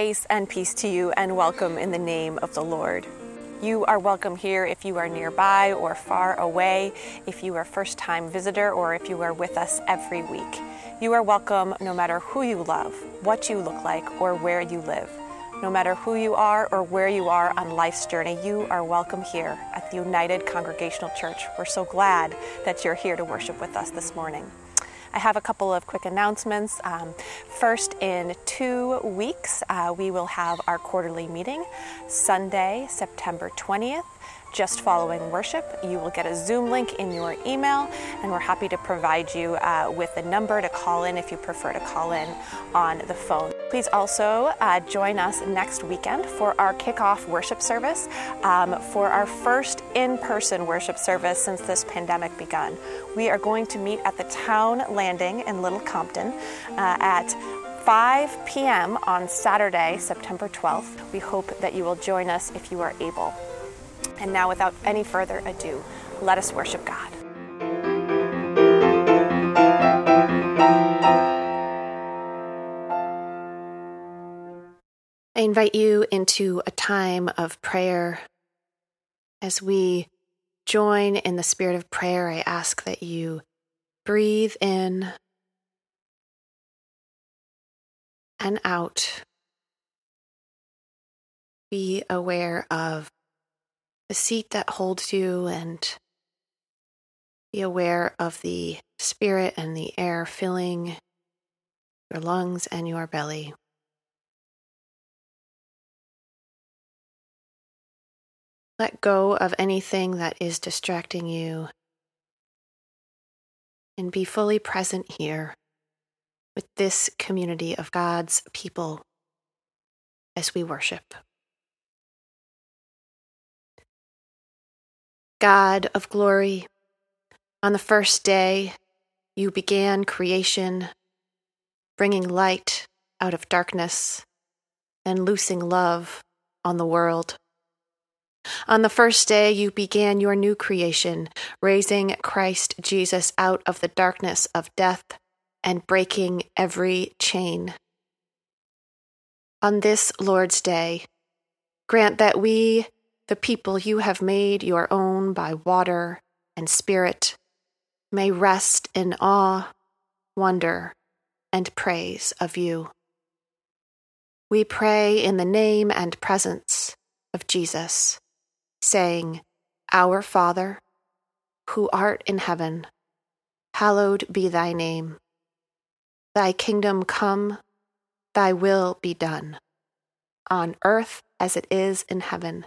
Grace and peace to you, and welcome in the name of the Lord. You are welcome here if you are nearby or far away, if you are first time visitor, or if you are with us every week. You are welcome no matter who you love, what you look like, or where you live. No matter who you are or where you are on life's journey, you are welcome here at the United Congregational Church. We're so glad that you're here to worship with us this morning. I have a couple of quick announcements. Um, first, in two weeks, uh, we will have our quarterly meeting, Sunday, September 20th just following worship. You will get a Zoom link in your email, and we're happy to provide you uh, with a number to call in if you prefer to call in on the phone. Please also uh, join us next weekend for our kickoff worship service um, for our first in person worship service since this pandemic begun. We are going to meet at the Town Landing in Little Compton uh, at 5 p.m. on Saturday, September 12th. We hope that you will join us if you are able. And now, without any further ado, let us worship God. I invite you into a time of prayer. As we join in the spirit of prayer, I ask that you breathe in and out. Be aware of the seat that holds you and be aware of the spirit and the air filling your lungs and your belly. Let go of anything that is distracting you and be fully present here with this community of God's people as we worship. God of glory, on the first day you began creation, bringing light out of darkness and loosing love on the world. On the first day, you began your new creation, raising Christ Jesus out of the darkness of death and breaking every chain. On this Lord's Day, grant that we the people you have made your own by water and spirit may rest in awe, wonder, and praise of you. We pray in the name and presence of Jesus, saying, Our Father, who art in heaven, hallowed be thy name. Thy kingdom come, thy will be done, on earth as it is in heaven.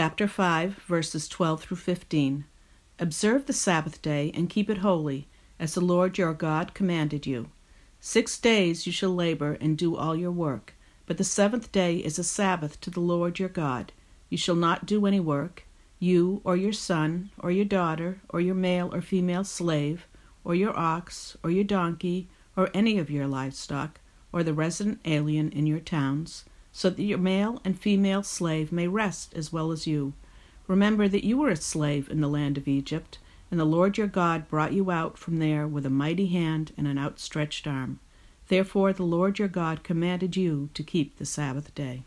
Chapter 5, verses 12 through 15. Observe the Sabbath day and keep it holy, as the Lord your God commanded you. Six days you shall labor and do all your work, but the seventh day is a Sabbath to the Lord your God. You shall not do any work, you or your son or your daughter or your male or female slave, or your ox or your donkey or any of your livestock, or the resident alien in your towns so that your male and female slave may rest as well as you. Remember that you were a slave in the land of Egypt, and the Lord your God brought you out from there with a mighty hand and an outstretched arm. Therefore the Lord your God commanded you to keep the Sabbath day.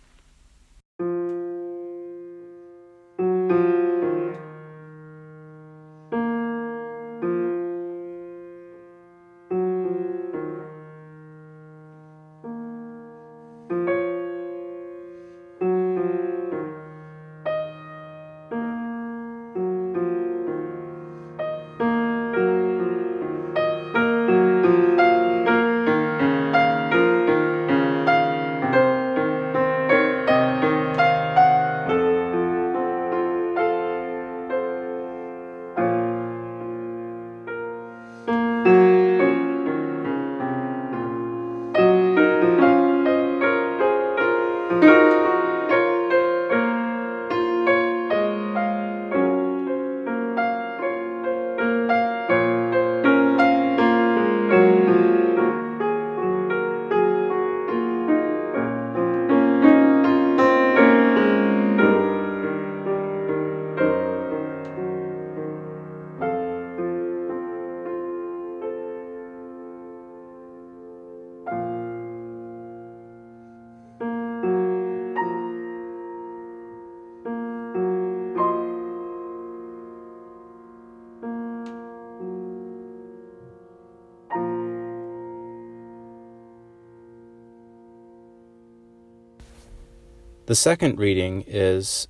The second reading is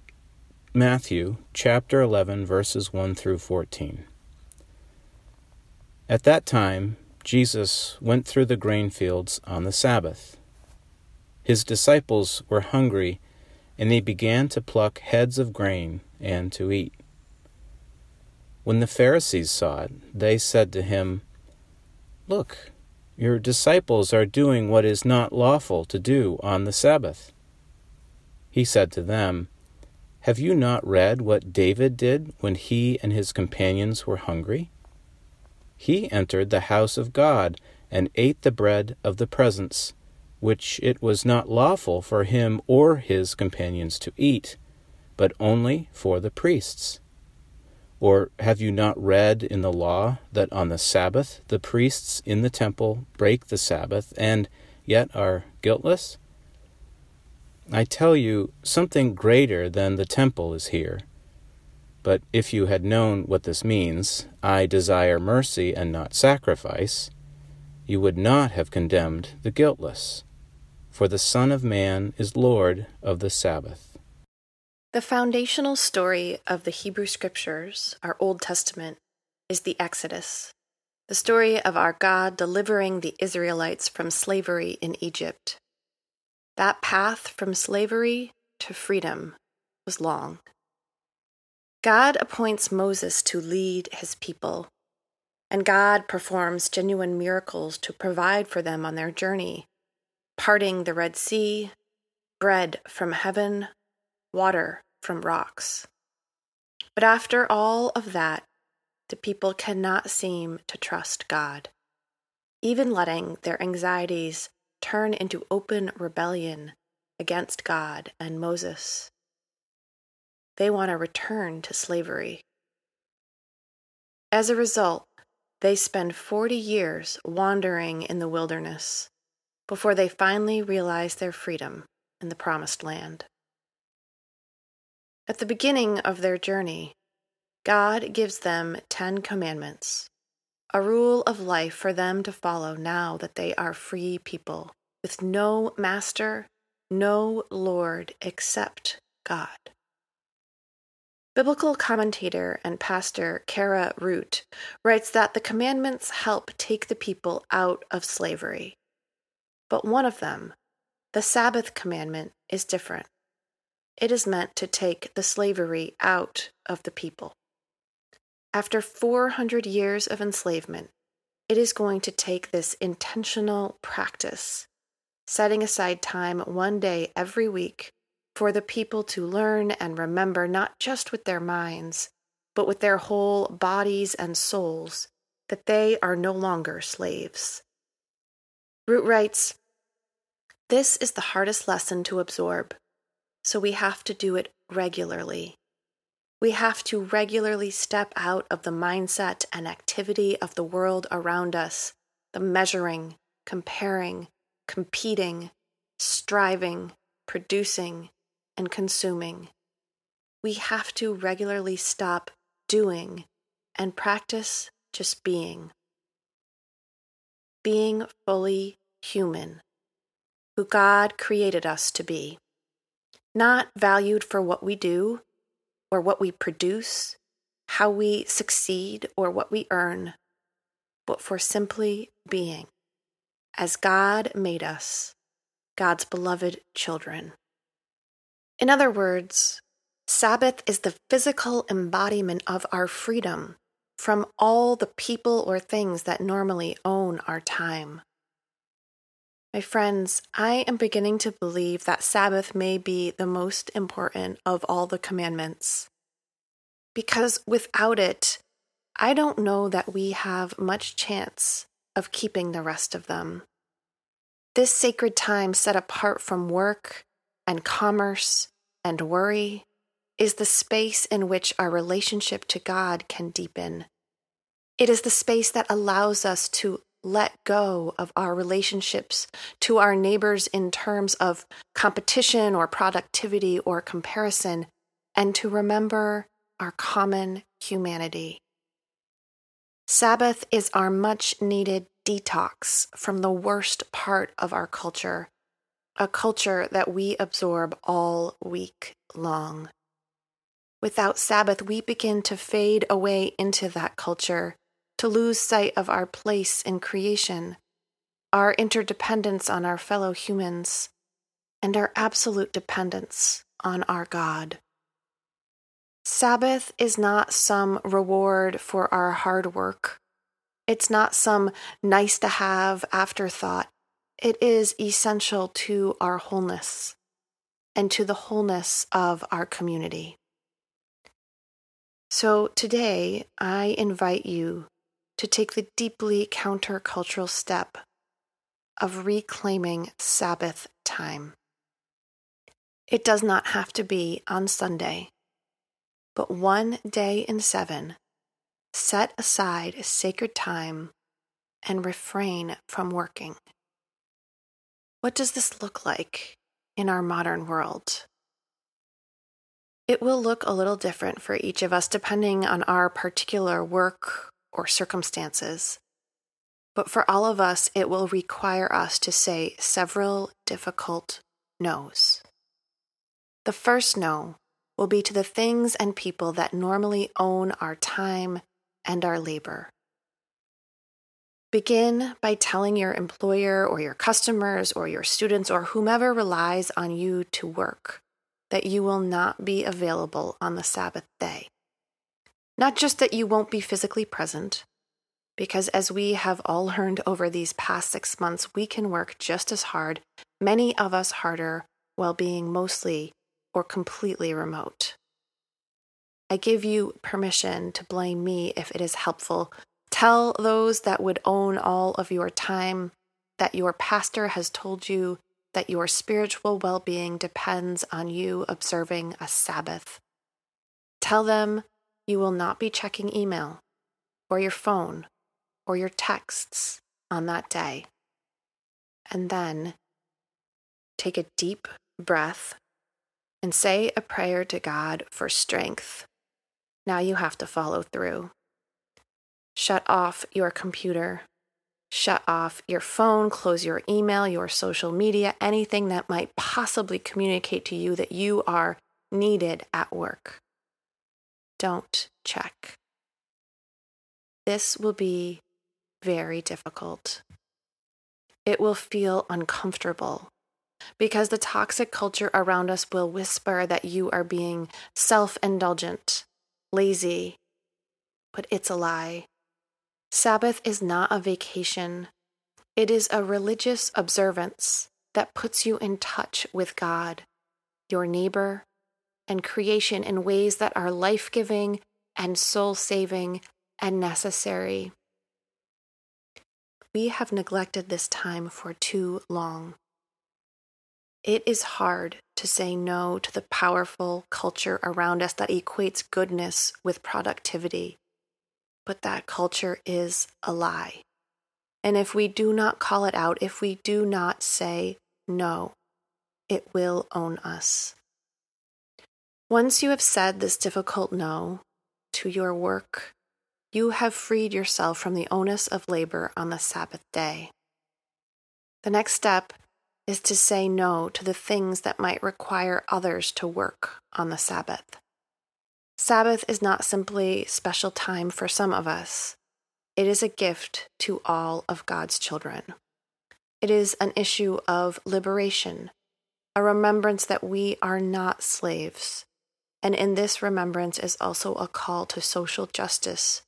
Matthew chapter 11, verses 1 through 14. At that time, Jesus went through the grain fields on the Sabbath. His disciples were hungry, and they began to pluck heads of grain and to eat. When the Pharisees saw it, they said to him, Look, your disciples are doing what is not lawful to do on the Sabbath. He said to them, Have you not read what David did when he and his companions were hungry? He entered the house of God and ate the bread of the presence, which it was not lawful for him or his companions to eat, but only for the priests. Or have you not read in the law that on the Sabbath the priests in the temple break the Sabbath and yet are guiltless? I tell you, something greater than the temple is here. But if you had known what this means, I desire mercy and not sacrifice, you would not have condemned the guiltless. For the Son of Man is Lord of the Sabbath. The foundational story of the Hebrew Scriptures, our Old Testament, is the Exodus, the story of our God delivering the Israelites from slavery in Egypt. That path from slavery to freedom was long. God appoints Moses to lead his people, and God performs genuine miracles to provide for them on their journey, parting the Red Sea, bread from heaven, water from rocks. But after all of that, the people cannot seem to trust God, even letting their anxieties turn into open rebellion against God and Moses. They want to return to slavery. As a result, they spend 40 years wandering in the wilderness before they finally realize their freedom in the Promised Land. At the beginning of their journey, God gives them Ten Commandments a rule of life for them to follow now that they are free people, with no master, no Lord except God. Biblical commentator and pastor Kara Root writes that the commandments help take the people out of slavery. But one of them, the Sabbath commandment, is different. It is meant to take the slavery out of the people. After 400 years of enslavement, it is going to take this intentional practice, setting aside time one day every week for the people to learn and remember not just with their minds, but with their whole bodies and souls that they are no longer slaves. Root writes This is the hardest lesson to absorb, so we have to do it regularly. We have to regularly step out of the mindset and activity of the world around us, the measuring, comparing, competing, striving, producing, and consuming. We have to regularly stop doing and practice just being. Being fully human, who God created us to be. Not valued for what we do or what we produce, how we succeed or what we earn, but for simply being, as God made us, God's beloved children. In other words, Sabbath is the physical embodiment of our freedom from all the people or things that normally own our time. My friends, I am beginning to believe that Sabbath may be the most important of all the commandments. Because without it, I don't know that we have much chance of keeping the rest of them. This sacred time set apart from work and commerce and worry is the space in which our relationship to God can deepen. It is the space that allows us to let go of our relationships to our neighbors in terms of competition or productivity or comparison, and to remember our common humanity. Sabbath is our much needed detox from the worst part of our culture, a culture that we absorb all week long. Without Sabbath, we begin to fade away into that culture, to lose sight of our place in creation, our interdependence on our fellow humans, and our absolute dependence on our God. Sabbath is not some reward for our hard work. It's not some nice to have afterthought. It is essential to our wholeness and to the wholeness of our community. So today, I invite you to take the deeply countercultural step of reclaiming Sabbath time. It does not have to be on Sunday, but one day in seven, set aside sacred time and refrain from working. What does this look like in our modern world? It will look a little different for each of us depending on our particular work or circumstances. But for all of us, it will require us to say several difficult no's. The first no will be to the things and people that normally own our time and our labor. Begin by telling your employer or your customers or your students or whomever relies on you to work that you will not be available on the Sabbath day. Not just that you won't be physically present, because as we have all learned over these past six months, we can work just as hard, many of us harder, while being mostly or completely remote. I give you permission to blame me if it is helpful. Tell those that would own all of your time that your pastor has told you that your spiritual well being depends on you observing a Sabbath. Tell them you will not be checking email or your phone or your texts on that day. And then take a deep breath and say a prayer to God for strength. Now you have to follow through. Shut off your computer. Shut off your phone, close your email, your social media, anything that might possibly communicate to you that you are needed at work. Don't check. This will be very difficult. It will feel uncomfortable because the toxic culture around us will whisper that you are being self indulgent, lazy, but it's a lie. Sabbath is not a vacation, it is a religious observance that puts you in touch with God, your neighbor, and creation in ways that are life giving and soul saving and necessary. We have neglected this time for too long. It is hard to say no to the powerful culture around us that equates goodness with productivity. But that culture is a lie. And if we do not call it out, if we do not say no, it will own us. Once you have said this difficult no to your work, you have freed yourself from the onus of labor on the Sabbath day. The next step is to say no to the things that might require others to work on the Sabbath. Sabbath is not simply special time for some of us, it is a gift to all of God's children. It is an issue of liberation, a remembrance that we are not slaves. And in this remembrance is also a call to social justice,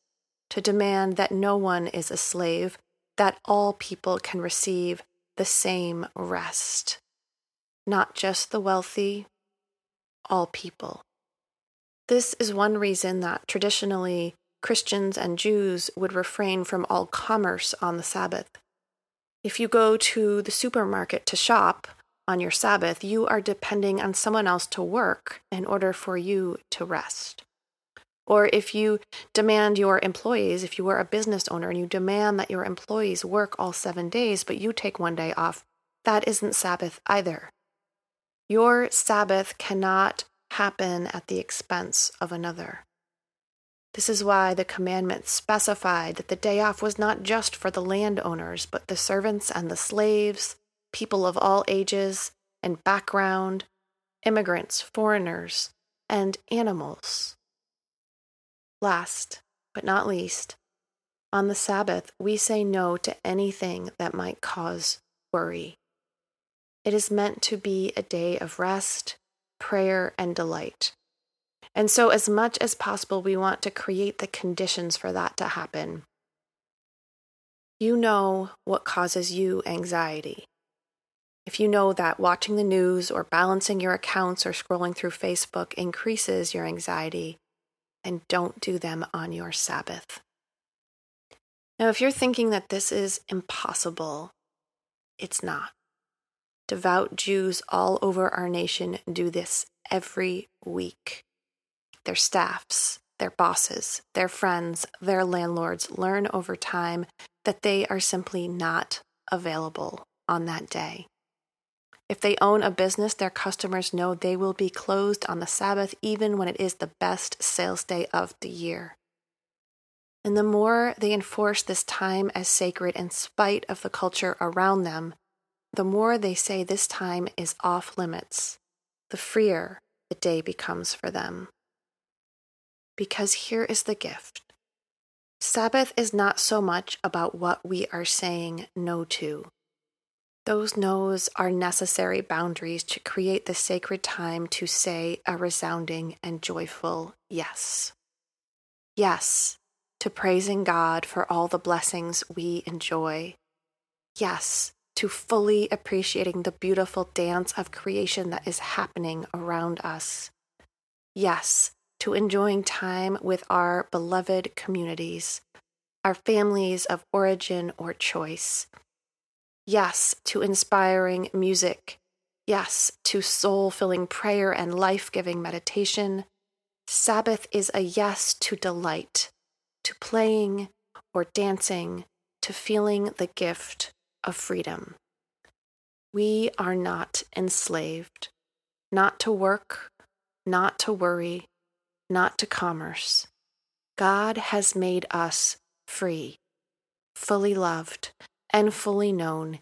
to demand that no one is a slave, that all people can receive the same rest. Not just the wealthy, all people. This is one reason that traditionally Christians and Jews would refrain from all commerce on the Sabbath. If you go to the supermarket to shop on your Sabbath, you are depending on someone else to work in order for you to rest. Or if you demand your employees, if you are a business owner and you demand that your employees work all seven days, but you take one day off, that isn't Sabbath either. Your Sabbath cannot happen at the expense of another. This is why the commandment specified that the day off was not just for the landowners, but the servants and the slaves, people of all ages and background, immigrants, foreigners, and animals. Last but not least, on the Sabbath, we say no to anything that might cause worry. It is meant to be a day of rest, prayer, and delight. And so, as much as possible, we want to create the conditions for that to happen. You know what causes you anxiety. If you know that watching the news or balancing your accounts or scrolling through Facebook increases your anxiety, and don't do them on your Sabbath. Now, if you're thinking that this is impossible, it's not. Devout Jews all over our nation do this every week. Their staffs, their bosses, their friends, their landlords learn over time that they are simply not available on that day. If they own a business, their customers know they will be closed on the Sabbath even when it is the best sales day of the year. And the more they enforce this time as sacred in spite of the culture around them, the more they say this time is off limits, the freer the day becomes for them. Because here is the gift Sabbath is not so much about what we are saying no to. Those no's are necessary boundaries to create the sacred time to say a resounding and joyful yes. Yes to praising God for all the blessings we enjoy. Yes to fully appreciating the beautiful dance of creation that is happening around us. Yes to enjoying time with our beloved communities, our families of origin or choice. Yes, to inspiring music. Yes, to soul filling prayer and life giving meditation. Sabbath is a yes to delight, to playing or dancing, to feeling the gift of freedom. We are not enslaved, not to work, not to worry, not to commerce. God has made us free, fully loved, and fully known,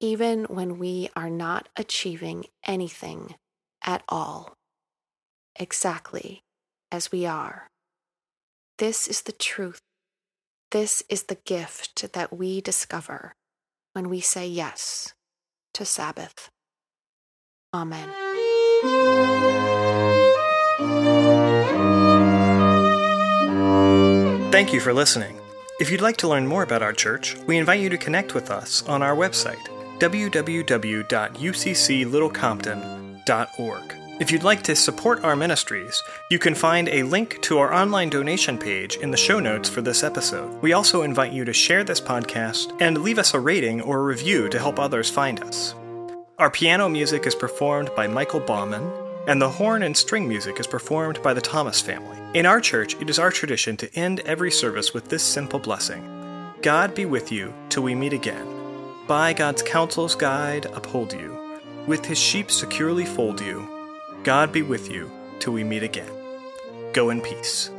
even when we are not achieving anything at all, exactly as we are. This is the truth. This is the gift that we discover when we say yes to Sabbath. Amen. Thank you for listening. If you'd like to learn more about our church, we invite you to connect with us on our website, www.ucclittlecompton.org. If you'd like to support our ministries, you can find a link to our online donation page in the show notes for this episode. We also invite you to share this podcast and leave us a rating or a review to help others find us. Our piano music is performed by Michael Bauman, and the horn and string music is performed by the Thomas family. In our church, it is our tradition to end every service with this simple blessing God be with you till we meet again. By God's counsel's guide, uphold you. With his sheep securely fold you. God be with you till we meet again. Go in peace.